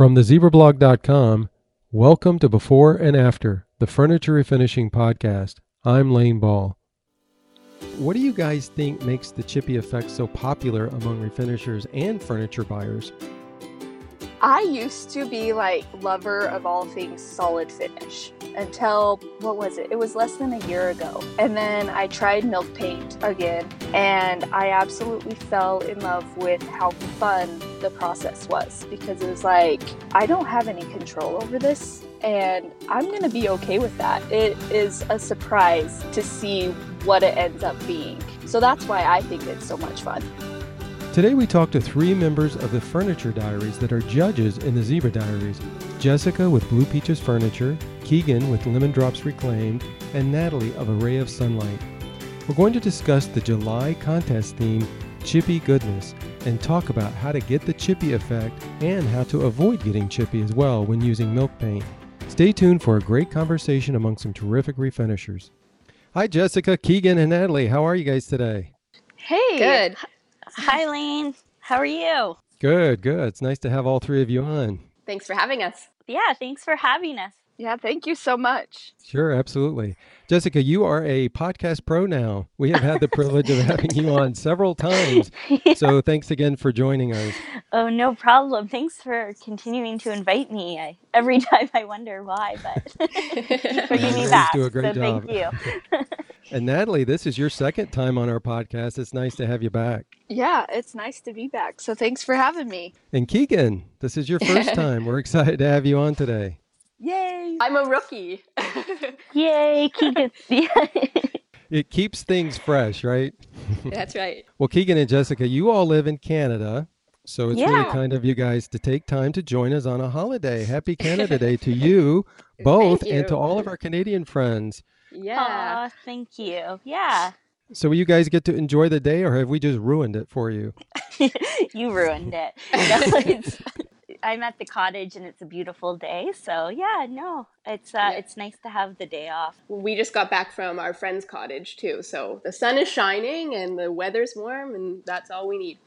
From thezibrablog.com, welcome to Before and After, the Furniture Refinishing Podcast. I'm Lane Ball. What do you guys think makes the chippy effect so popular among refinishers and furniture buyers? I used to be like lover of all things solid finish until what was it? It was less than a year ago. And then I tried milk paint again and I absolutely fell in love with how fun the process was because it was like I don't have any control over this and I'm going to be okay with that. It is a surprise to see what it ends up being. So that's why I think it's so much fun. Today we talk to three members of the Furniture Diaries that are judges in the Zibra Diaries Jessica with Blue Peaches Furniture, Keegan with Lemon Drops Reclaimed, and Natalie of A Ray of Sunlight. We're going to discuss the July contest theme, Chippy Goodness, and talk about how to get the chippy effect and how to avoid getting chippy as well when using milk paint. Stay tuned for a great conversation among some terrific refinishers. Hi, Jessica, Keegan, and Natalie. How are you guys today? Hey. Good. Hi, Lane. How are you? Good, good. It's nice to have all three of you on. Thanks for having us. Yeah, thanks for having us. Yeah, thank you so much. Sure, absolutely. Jessica, you are a podcast pro now. We have had the privilege of having you on several times. yeah. So thanks again for joining us. Oh, no problem. Thanks for continuing to invite me. I, every time I wonder why, but bringing me back. Do a great so job. Thank you. and Natalie, this is your second time on our podcast. It's nice to have you back. Yeah, it's nice to be back. So thanks for having me. And Keegan, this is your first time. We're excited to have you on today. Yay! I'm a rookie. Yay, Keegan. it keeps things fresh, right? That's right. well, Keegan and Jessica, you all live in Canada. So it's Yeah. really kind of you guys to take time to join us on a holiday. Happy Canada Day to you both and to all of our Canadian friends. Yeah. Aw, thank you. Yeah. So will you guys get to enjoy the day or have we just ruined it for you? you ruined it. No, it's, I'm at the cottage and it's a beautiful day. So yeah, no, it's uh, Yeah. it's nice to have the day off. We just got back from our friend's cottage too, so the sun is shining and the weather's warm, and that's all we need.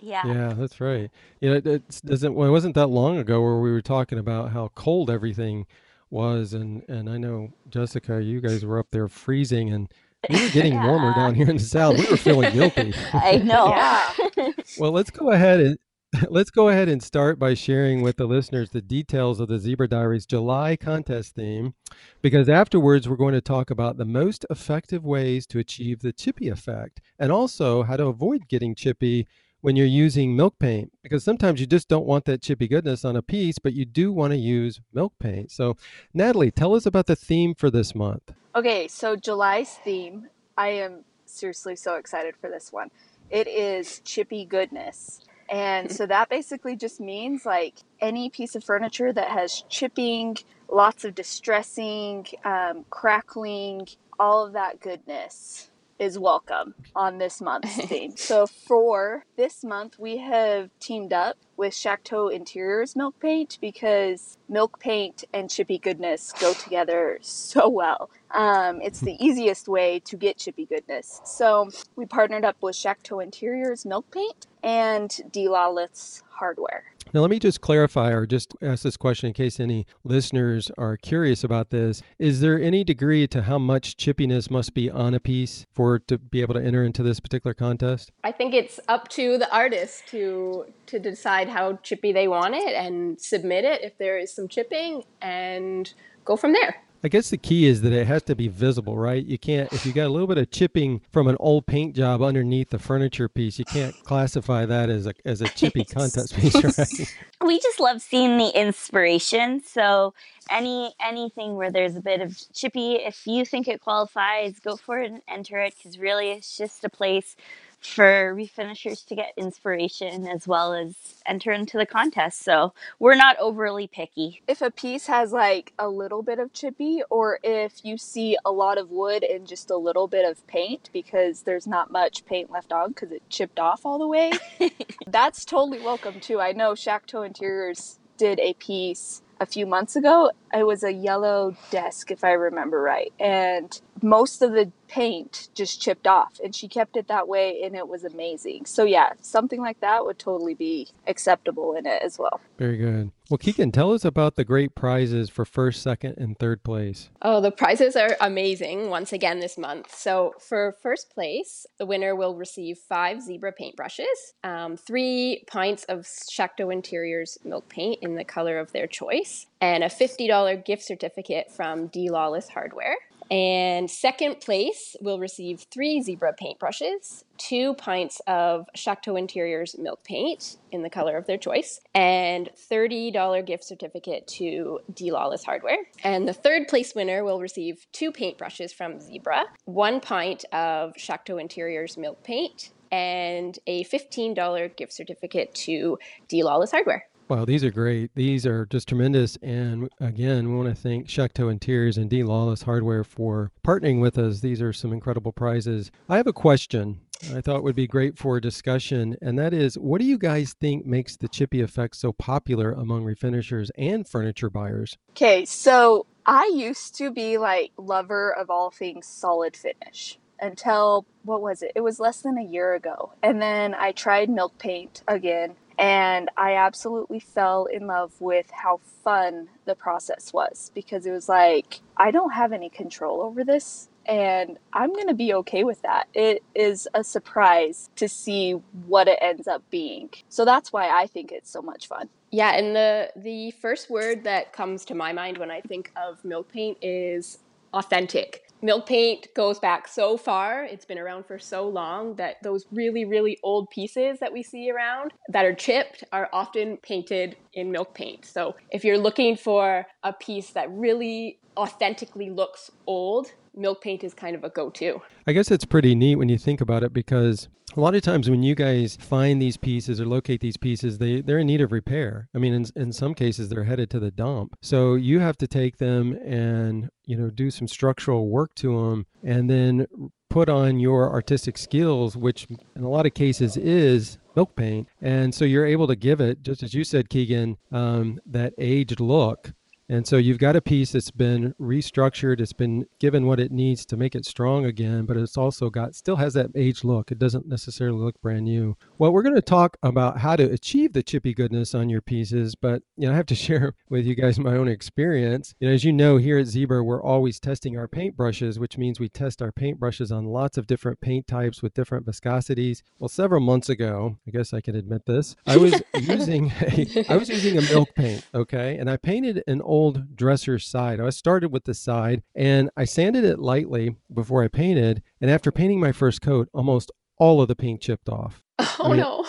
Yeah. Yeah, that's right. You know, it it's- doesn't well, it wasn't that long ago where we were talking about how cold everything was and and I know Jessica, you guys were up there freezing and we were getting warmer down here in the south. We were feeling guilty. I know. Yeah. Well, let's go ahead and let's go ahead and start by sharing with the listeners the details of the Zibra Diaries July contest theme because afterwards we're going to talk about the most effective ways to achieve the chippy effect and also how to avoid getting chippy when you're using milk paint because sometimes you just don't want that chippy goodness on a piece but you do want to use milk paint. So, Natalie, tell us about the theme for this month. Okay, so July's theme, I am seriously so excited for this one. It is chippy goodness. And so that basically just means like any piece of furniture that has chipping, lots of distressing, um, crackling, all of that goodness is welcome on this month's theme. So for this month, we have teamed up with Chateau Interiors Milk Paint because milk paint and chippy goodness go together so well. Um, it's the easiest way to get chippy goodness. So we partnered up with Chateau Interiors Milk Paint and D. Lawless Hardware. Now, let me just clarify or just ask this question in case any listeners are curious about this. Is there any degree to how much chippiness must be on a piece for it to be able to enter into this particular contest? I think it's up to the artist to to decide how chippy they want it and submit it if there is some chipping and go from there. I guess the key is that it has to be visible, right? You can't, if you got a little bit of chipping from an old paint job underneath the furniture piece, you can't classify that as a as a chippy contest piece, right? we just love seeing the inspiration so any anything where there's a bit of chippy if you think it qualifies go for it and enter it because really it's just a place for refinishers to get inspiration as well as enter into the contest so we're not overly picky If a piece has like a little bit of chippy, or if you see a lot of wood and just a little bit of paint because there's not much paint left on because it chipped off all the way, that's totally welcome too. I know Chateau Interiors did a piece a few months ago. It was a yellow desk, if I remember right. And most of the paint just chipped off and she kept it that way and it was amazing. So yeah, something like that would totally be acceptable in it as well. Very good. Well, Keegan, tell us about the great prizes for first, second, and third place. Oh, the prizes are amazing once again this month. So, for first place, the winner will receive five Zibra paintbrushes, um, three pints of Chateau Interiors milk paint in the color of their choice, and a $50 gift certificate from D Lawless Hardware. And second place will receive three Zibra paintbrushes, two pints of Chateau Interiors milk paint in the color of their choice, and $30 gift certificate to D Lawless Hardware. And the third place winner will receive two paintbrushes from Zibra, one pint of Chateau Interiors milk paint, and a $15 gift certificate to D Lawless Hardware. Wow, these are great. These are just tremendous. And again, we want to thank Chateau Interiors and D Lawless Hardware for partnering with us. These are some incredible prizes. I have a question I thought would be great for discussion, and that is what do you guys think makes the chippy effect so popular among refinishers and furniture buyers? Okay, so I used to be like lover of all things solid finish until what was it? It was less than a year ago. And then I tried milk paint again and I absolutely fell in love with how fun the process was because it was like, I don't have any control over this. And I'm going to be okay with that. It is a surprise to see what it ends up being. So that's why I think it's so much fun. Yeah, and the the first word that comes to my mind when I think of milk paint is authentic milk paint goes back so far it's been around for so long that those really really old pieces that we see around that are chipped are often painted in milk paint. So if you're looking for a piece that really authentically looks old milk paint is kind of a go-to. I guess it's pretty neat when you think about it because a lot of times when you guys find these pieces or locate these pieces they they're in need of repair. I mean in, in some cases they're headed to the dump. So you have to take them and you know do some structural work to them and then put on your artistic skills which in a lot of cases is milk paint. And so you're able to give it just as you said keegan um, that aged look and so you've got a piece that's been restructured, it's been given what it needs to make it strong again, but it's also got still has that age look. It doesn't necessarily look brand new. Well, we're going to talk about how to achieve the chippy goodness on your pieces, but you know, I have to share with you guys my own experience. You know, as you know, here at Zibra, we're always testing our paintbrushes, which means we test our paintbrushes on lots of different paint types with different viscosities. Well, several months ago, I guess I can admit this, I was using a I was using a milk paint, okay? And I painted an old old dresser side. I started with the side and I sanded it lightly before I painted. And after painting my first coat, almost all of the paint chipped off. Oh I mean, no.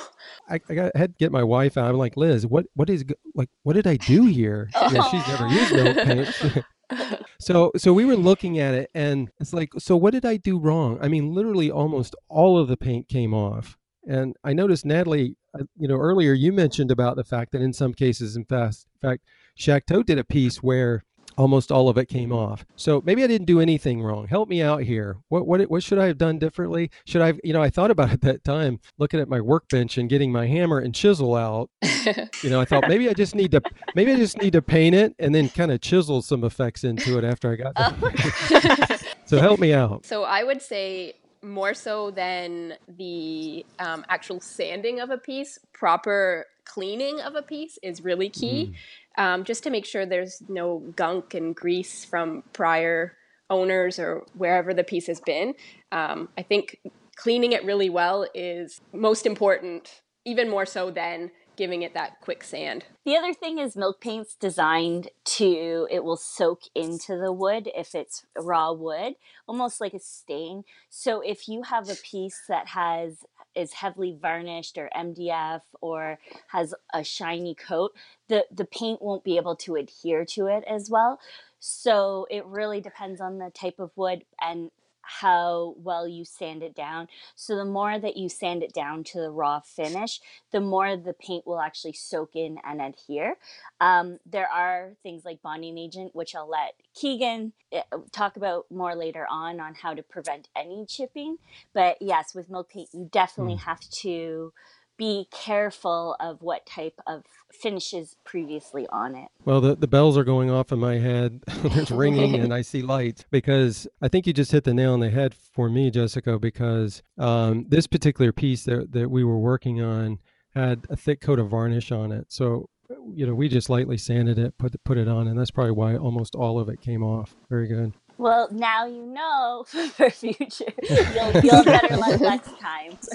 I, I got, had to get my wife out. I'm like, Liz, what, what is like, what did I do here? yeah, she's never used milk paint. so so we were looking at it and it's like so what did i do wrong i mean literally almost all of the paint came off and i noticed natalie uh, you know earlier you mentioned about the fact that in some cases in fact in fact did a piece where almost all of it came off. So maybe I didn't do anything wrong. Help me out here. What what what should I have done differently? Should I you know I thought about it that time looking at my workbench and getting my hammer and chisel out. you know I thought maybe I just need to maybe I just need to paint it and then kind of chisel some effects into it after I got done. so help me out. So I would say more so than the um, actual sanding of a piece, proper cleaning of a piece is really key. Mm. Um, just to make sure there's no gunk and grease from prior owners or wherever the piece has been. Um, I think cleaning it really well is most important, even more so than giving it that quick sand. The other thing is milk paint's designed to it will soak into the wood if it's raw wood, almost like a stain. So if you have a piece that has is heavily varnished or MDF or has a shiny coat, the the paint won't be able to adhere to it as well. So it really depends on the type of wood and how well you sand it down. So the more that you sand it down to the raw finish, the more the paint will actually soak in and adhere. Um, there are things like bonding agent, which I'll let Keegan eh, talk about more later on on how to prevent any chipping. But yes, with milk paint, you definitely mm. have to be careful of what type of finishes previously on it. Well, the, the bells are going off in my head. There's ringing and I see lights because I think you just hit the nail on the head for me, Jessica, because um, this particular piece that, that we were working on had a thick coat of varnish on it. So, you know, we just lightly sanded it, put, put it on, and that's probably why almost all of it came off. Very good. Well, now you know for future. You'll feel better luck next time.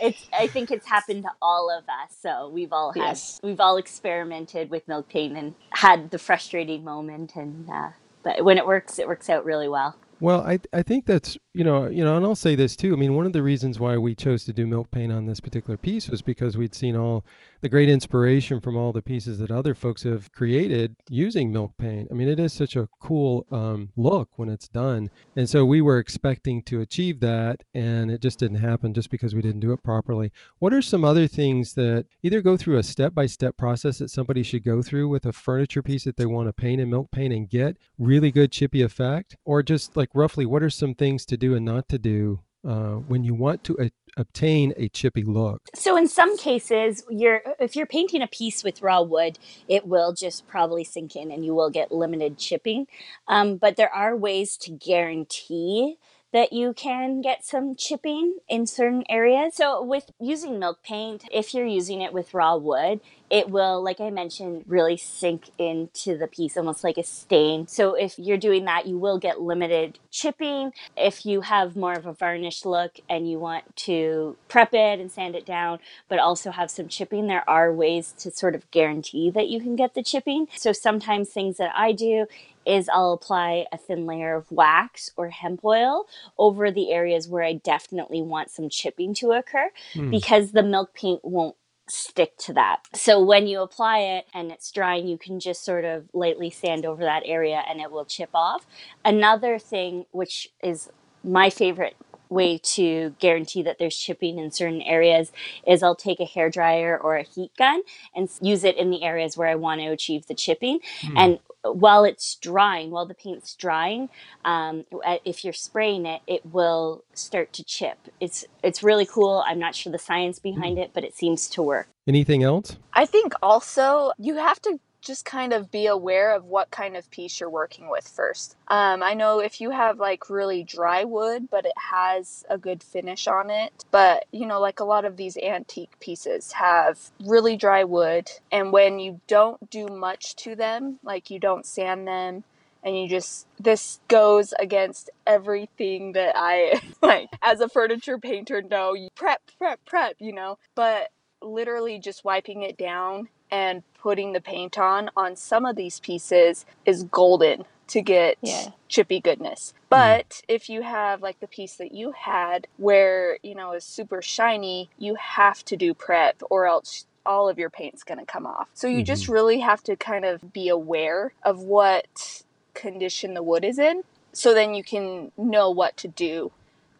It's. I think it's happened to all of us. So we've all had. Yes. We've all experimented with milk paint and had the frustrating moment. And uh, but when it works, it works out really well. Well, I I think that's you know you know, and I'll say this too. I mean, one of the reasons why we chose to do milk paint on this particular piece was because we'd seen all the great inspiration from all the pieces that other folks have created using milk paint. I mean, it is such a cool um, look when it's done, and so we were expecting to achieve that, and it just didn't happen just because we didn't do it properly. What are some other things that either go through a step by step process that somebody should go through with a furniture piece that they want to paint in milk paint and get really good chippy effect, or just like roughly what are some things to do and not to do uh, when you want to obtain a chippy look? So in some cases, you're if you're painting a piece with raw wood, it will just probably sink in, and you will get limited chipping. Um, but there are ways to guarantee that you can get some chipping in certain areas. So with using milk paint, if you're using it with raw wood, it will, like I mentioned, really sink into the piece almost like a stain. So if you're doing that, you will get limited chipping. If you have more of a varnished look and you want to prep it and sand it down, but also have some chipping, there are ways to sort of guarantee that you can get the chipping. So sometimes things that I do is I'll apply a thin layer of wax or hemp oil over the areas where I definitely want some chipping to occur Hmm. because the milk paint won't stick to that. So when you apply it and it's drying, you can just sort of lightly sand over that area and it will chip off. Another thing, which is my favorite way to guarantee that there's chipping in certain areas is I'll take a hair dryer or a heat gun and use it in the areas where I want to achieve the chipping. Hmm. And while it's drying, while the paint's drying, um, if you're spraying it, it will start to chip. It's it's really cool. I'm not sure the science behind it, but it seems to work. Anything else? I think also you have to just kind of be aware of what kind of piece you're working with first. Um, I know if you have like really dry wood, but it has a good finish on it, but you know, like a lot of these antique pieces have really dry wood, and when you don't do much to them, like you don't sand them, and you just this goes against everything that I like as a furniture painter know you prep prep prep you know but literally just wiping it down and putting the paint on on some of these pieces is golden to get Yeah. chippy goodness. Mm-hmm. But if you have like the piece that you had where, you know, is super shiny, you have to do prep or else all of your paint's going to come off. So you just mm-hmm. really have to kind of be aware of what condition the wood is in so then you can know what to do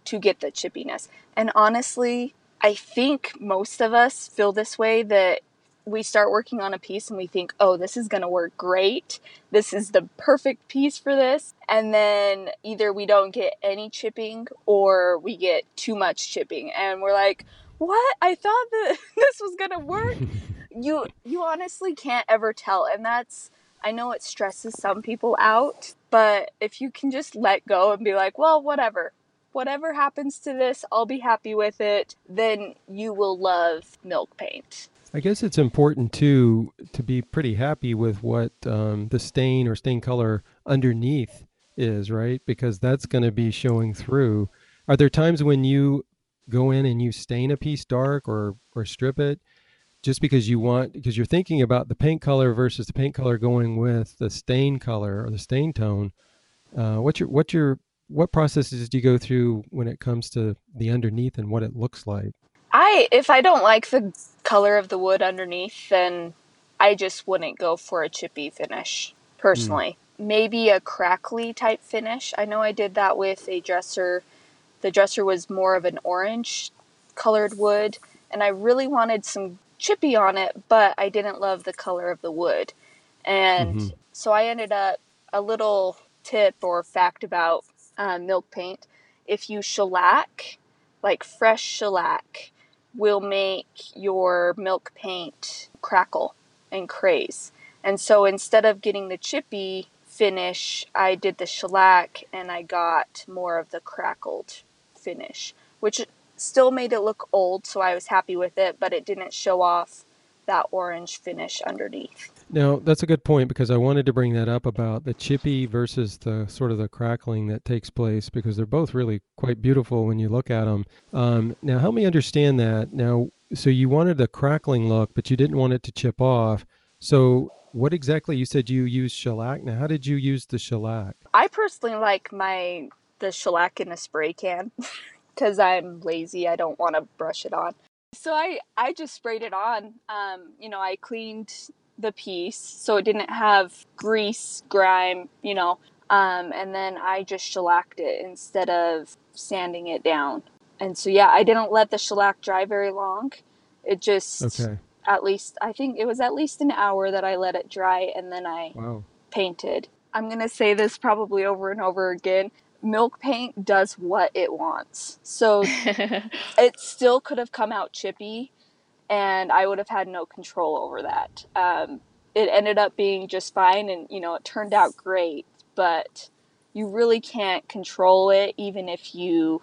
to get the chippiness. And honestly, I think most of us feel this way that we start working on a piece and we think, oh, this is going to work great. This is the perfect piece for this. And then either we don't get any chipping or we get too much chipping. And we're like, what? I thought that this was going to work. you you honestly can't ever tell and that's I know it stresses some people out, but if you can just let go and be like, well, whatever. Whatever happens to this, I'll be happy with it, then you will love milk paint. I guess it's important too to be pretty happy with what um, the stain or stain color underneath is, right? Because that's going to be showing through. Are there times when you go in and you stain a piece dark or or strip it just because you want because you're thinking about the paint color versus the paint color going with the stain color or the stain tone? Uh, what's your what's your what processes do you go through when it comes to the underneath and what it looks like? I if I don't like the color of the wood underneath, then I just wouldn't go for a chippy finish personally. Maybe a crackly type finish. I know I did that with a dresser. The dresser was more of an orange colored wood, and I really wanted some chippy on it, but I didn't love the color of the wood. And Mhm. so I ended up a little tip or fact about uh, milk paint. If you shellac, like fresh shellac, will make your milk paint crackle and craze. And so instead of getting the chippy finish, I did the shellac and I got more of the crackled finish, which still made it look old, so I was happy with it, but it didn't show off that orange finish underneath. Now, that's a good point because I wanted to bring that up about the chippy versus the sort of the crackling that takes place because they're both really quite beautiful when you look at them. Um, now, help me understand that. Now, so you wanted the crackling look, but you didn't want it to chip off. So, what exactly you said you used shellac? Now, how did you use the shellac? I personally like my the shellac in a spray can because I'm lazy. I don't want to brush it on. So I I just sprayed it on. Um, you know, I cleaned the piece so it didn't have grease, grime, you know. Um, and then I just shellacked it instead of sanding it down. And so yeah, I didn't let the shellac dry very long. It just Okay. at least I think it was at least an hour that I let it dry and then I Wow. painted. I'm going to say this probably over and over again. Milk paint does what it wants. So it still could have come out chippy and I would have had no control over that. Um, it ended up being just fine and, you know, it turned out great, but you really can't control it even if you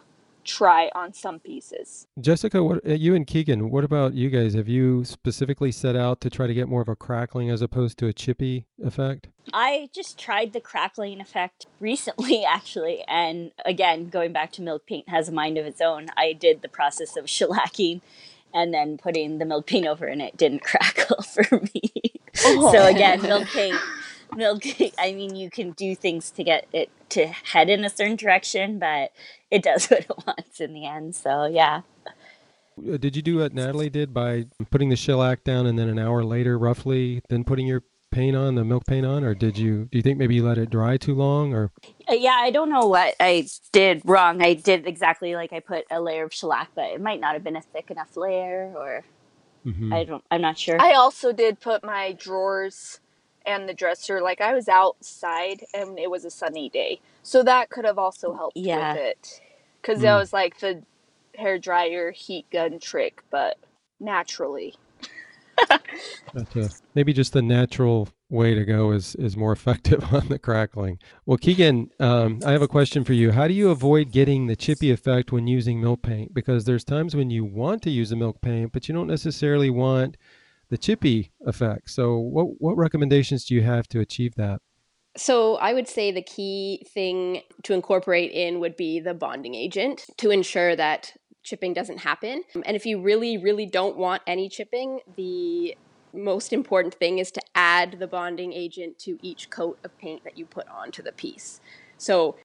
try on some pieces. Jessica, what uh, you and Keegan, what about you guys? Have you specifically set out to try to get more of a crackling as opposed to a chippy effect? I just tried the crackling effect recently, actually. And again, going back to milk paint has a mind of its own. I did the process of shellacking and then putting the milk paint over, and it didn't crackle for me. So again, milk paint, milk. I mean, you can do things to get it to head in a certain direction, but it does what it wants in the end. So yeah. Uh, Did you do what Natalie did by putting the shellac down and then an hour later, roughly, then putting your paint on, the milk paint on, or did you? Do you think maybe you let it dry too long, or? Uh, Yeah, I don't know what I did wrong. I did exactly like I put a layer of shellac, but it might not have been a thick enough layer, or Mhm. I don't. I'm not sure. I also did put my drawers and the dresser like I was outside and it was a sunny day. So that could have also helped Yeah. with it. Cuz Mm. that was like the hair dryer heat gun trick, but naturally. Gotcha. Maybe just the natural way to go is is more effective on the crackling. Well, Keegan, um, I have a question for you. How do you avoid getting the chippy effect when using milk paint? Because there's times when you want to use a milk paint, but you don't necessarily want the chippy effect. So, what what recommendations do you have to achieve that? So I would say the key thing to incorporate in would be the bonding agent to ensure that chipping doesn't happen. And if you really, really don't want any chipping, the most important thing is to add the bonding agent to each coat of paint that you put onto the piece. So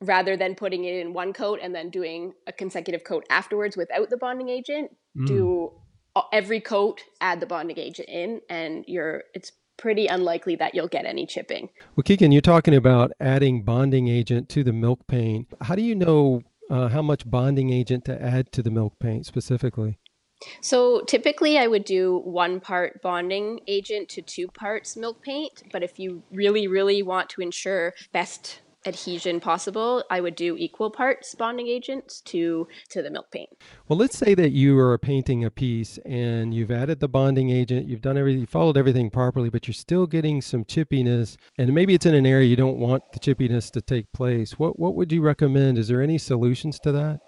rather than putting it in one coat and then doing a consecutive coat afterwards without the bonding agent, Mm. do every coat, add the bonding agent in, and you're it's pretty unlikely that you'll get any chipping. Well, Keegan, you're talking about adding bonding agent to the milk paint. How do you know uh, how much bonding agent to add to the milk paint specifically? So typically, I would do one part bonding agent to two parts milk paint. But if you really, really want to ensure best adhesion possible, I would do equal parts bonding agents to to the milk paint. Well, let's say that you are painting a piece and you've added the bonding agent, you've done everything, followed everything properly, but you're still getting some chippiness, and maybe it's in an area you don't want the chippiness to take place. What what would you recommend? Is there any solutions to that?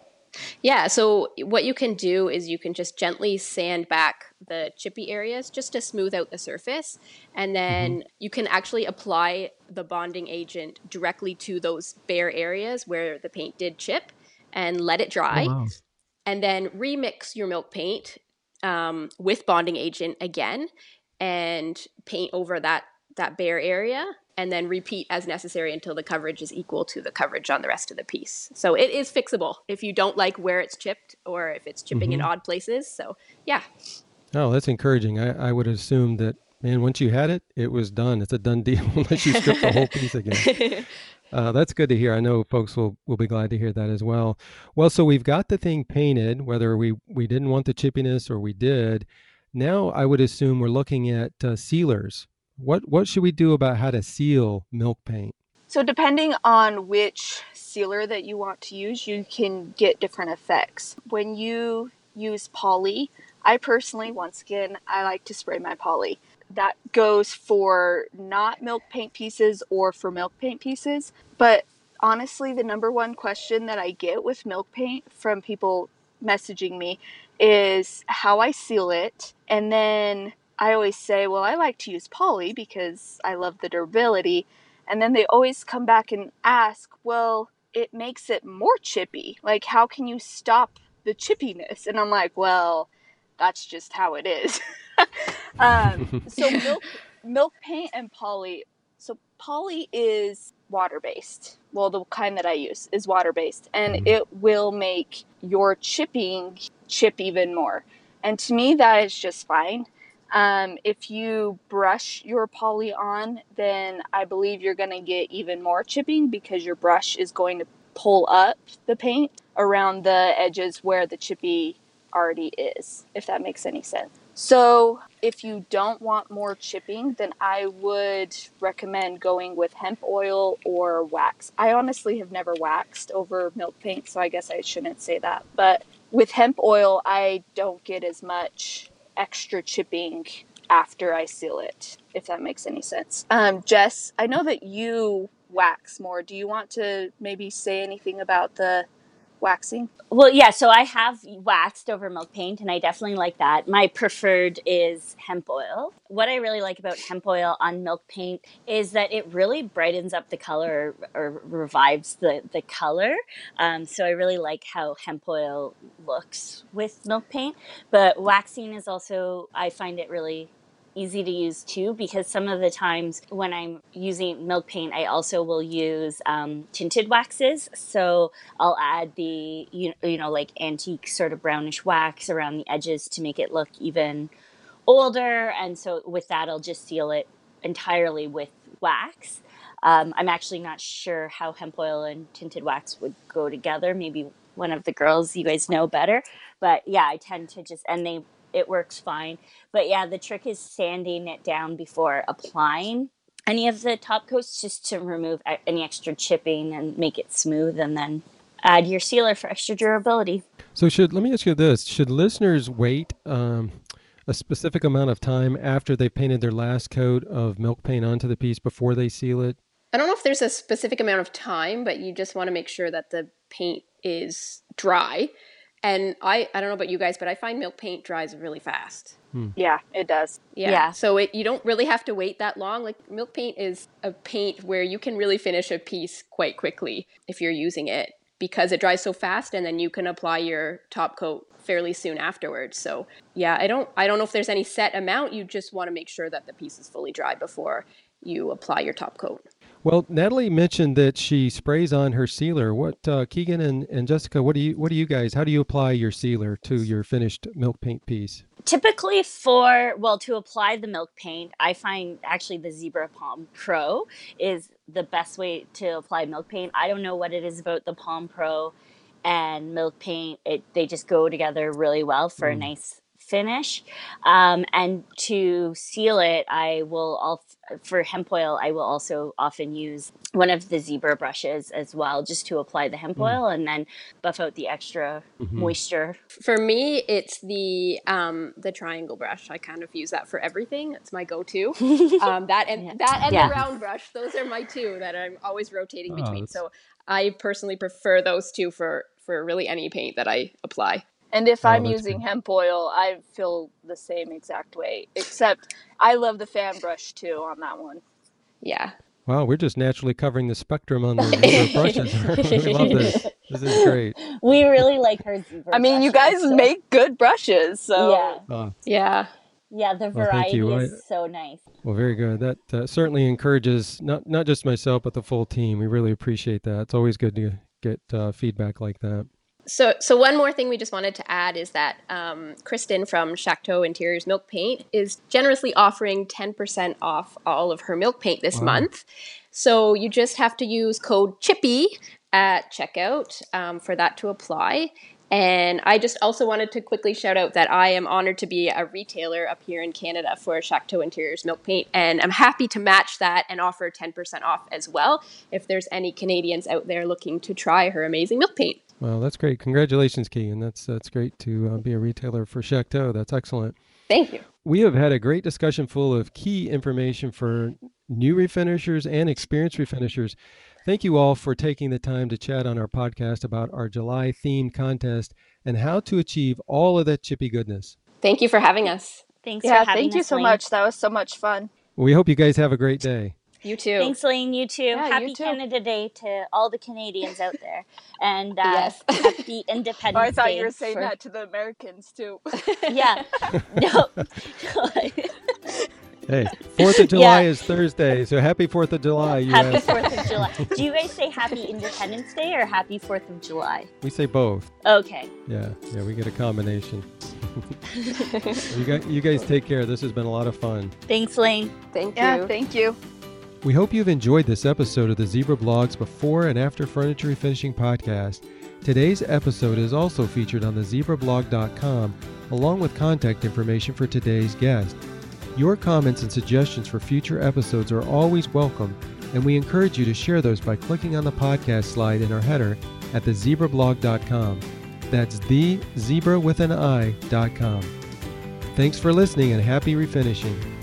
Yeah, so what you can do is you can just gently sand back the chippy areas just to smooth out the surface. And then you can actually apply the bonding agent directly to those bare areas where the paint did chip and let it dry. wow. And then remix your milk paint um, with bonding agent again and paint over that, that bare area. And then repeat as necessary until the coverage is equal to the coverage on the rest of the piece. So it is fixable if you don't like where it's chipped or if it's chipping in odd places. So yeah, Oh, that's encouraging. I, I would assume that man, once you had it, it was done. It's a done deal unless you strip the whole piece again. Uh, that's good to hear. I know folks will, will be glad to hear that as well. Well, so we've got the thing painted, whether we, we didn't want the chippiness or we did. Now I would assume we're looking at uh, sealers. What what should we do about how to seal milk paint? So depending on which sealer that you want to use, you can get different effects. When you use poly. I personally, once again, I like to spray my poly. That goes for not milk paint pieces or for milk paint pieces. But honestly, the number one question that I get with milk paint from people messaging me is how I seal it. And then I always say, well, I like to use poly because I love the durability. And then they always come back and ask, well, it makes it more chippy. Like, how can you stop the chippiness? And I'm like, well, that's just how it is. um, so milk, milk paint and poly. So poly is water based. Well, the kind that I use is water based, and mm-hmm. it will make your chipping chip even more. And to me, that is just fine. Um, if you brush your poly on, then I believe you're going to get even more chipping because your brush is going to pull up the paint around the edges where the chippy already is, if that makes any sense. So, if you don't want more chipping, then I would recommend going with hemp oil or wax. I honestly have never waxed over milk paint, so I guess I shouldn't say that. But with hemp oil, I don't get as much extra chipping after I seal it, if that makes any sense. Um, Jess, I know that you wax more. Do you want to maybe say anything about the waxing? Well, yeah, so I have waxed over milk paint and I definitely like that. My preferred is hemp oil. What I really like about hemp oil on milk paint is that it really brightens up the color or, or revives the, the color. Um, so I really like how hemp oil looks with milk paint. But waxing is also, I find it really easy to use too because some of the times when I'm using milk paint, I also will use um, tinted waxes. So I'll add the, you, you know, like antique sort of brownish wax around the edges to make it look even older. And so with that, I'll just seal it entirely with wax. Um, I'm actually not sure how hemp oil and tinted wax would go together. Maybe one of the girls you guys know better. But yeah, I tend to just, and they it works fine. But yeah, the trick is sanding it down before applying any of the top coats just to remove any extra chipping and make it smooth and then add your sealer for extra durability. So should let me ask you this, should listeners wait um, a specific amount of time after they painted their last coat of milk paint onto the piece before they seal it? I don't know if there's a specific amount of time, but you just want to make sure that the paint is dry and I, I don't know about you guys, but I find milk paint dries really fast. Hmm. Yeah, it does. Yeah. yeah. So it, you don't really have to wait that long. Like milk paint is a paint where you can really finish a piece quite quickly if you're using it because it dries so fast and then you can apply your top coat fairly soon afterwards. So yeah, I don't I don't know if there's any set amount. You just want to make sure that the piece is fully dry before you apply your top coat. Well, Natalie mentioned that she sprays on her sealer. What uh, Keegan and, and Jessica, what do you what do you guys? How do you apply your sealer to your finished milk paint piece? Typically, for well, to apply the milk paint, I find actually the Zibra Palm Pro is the best way to apply milk paint. I don't know what it is about the Palm Pro and milk paint; it they just go together really well for mm. a nice finish. Um, and to seal it, I will all for hemp oil. I will also often use one of the Zibra brushes as well, just to apply the hemp mm. oil and then buff out the extra mm-hmm. moisture. For me, it's the um, the triangle brush. I kind of use that for everything. It's my go-to. um, that and yeah. that and yeah. the round brush. Those are my two that I'm always rotating oh, between. So I personally prefer those two for for really any paint that I apply. And if oh, I'm using good. hemp oil, I feel the same exact way. Except I love the fan brush too on that one. Yeah. Wow, we're just naturally covering the spectrum on the brushes. we love this. This is great. We really like her. I mean, you guys so. make good brushes, so yeah, uh, yeah, yeah. The variety well, is I, so nice. Well, very good. That uh, certainly encourages not not just myself, but the full team. We really appreciate that. It's always good to get uh, feedback like that. So, so one more thing we just wanted to add is that um, Kristen from Chateau Interiors Milk Paint is generously offering 10% off all of her milk paint this wow. month. So you just have to use code CHIPPY at checkout um, for that to apply. And I just also wanted to quickly shout out that I am honored to be a retailer up here in Canada for Chateau Interiors Milk Paint, and I'm happy to match that and offer 10% off as well if there's any Canadians out there looking to try her amazing milk paint. Well, that's great. Congratulations, Keegan. That's that's great to uh, be a retailer for Chateau. That's excellent. Thank you. We have had a great discussion full of key information for new refinishers and experienced refinishers. Thank you all for taking the time to chat on our podcast about our July themed contest and how to achieve all of that chippy goodness. Thank you for having us. Thanks Yeah, for having thank you so Lane. much. That was so much fun. We hope you guys have a great day. You too. Thanks, Lane. You too. Yeah, you happy too. Canada Day to all the Canadians out there, and uh, Yes. happy Independence Oh, I thought Day. you were saying for- that to the Americans too. Yeah. No. Hey, Fourth of July Yeah. is Thursday, so happy Fourth of July, happy Fourth of July. Do you guys say Happy Independence Day or Happy Fourth of July? we say both. Okay. Yeah, yeah, we get a combination. you, guys, you guys take care. This has been a lot of fun. Thanks, Lane. Thank yeah, you. thank you. We hope you've enjoyed this episode of the Zibra Blogs Before and After Furniture Refinishing podcast. Today's episode is also featured on the zibrablog.com along with contact information for today's guest. Your comments and suggestions for future episodes are always welcome, and we encourage you to share those by clicking on the podcast slide in our header at thezibrablog.com. That's the zebra with an i.com. Thanks for listening and happy refinishing.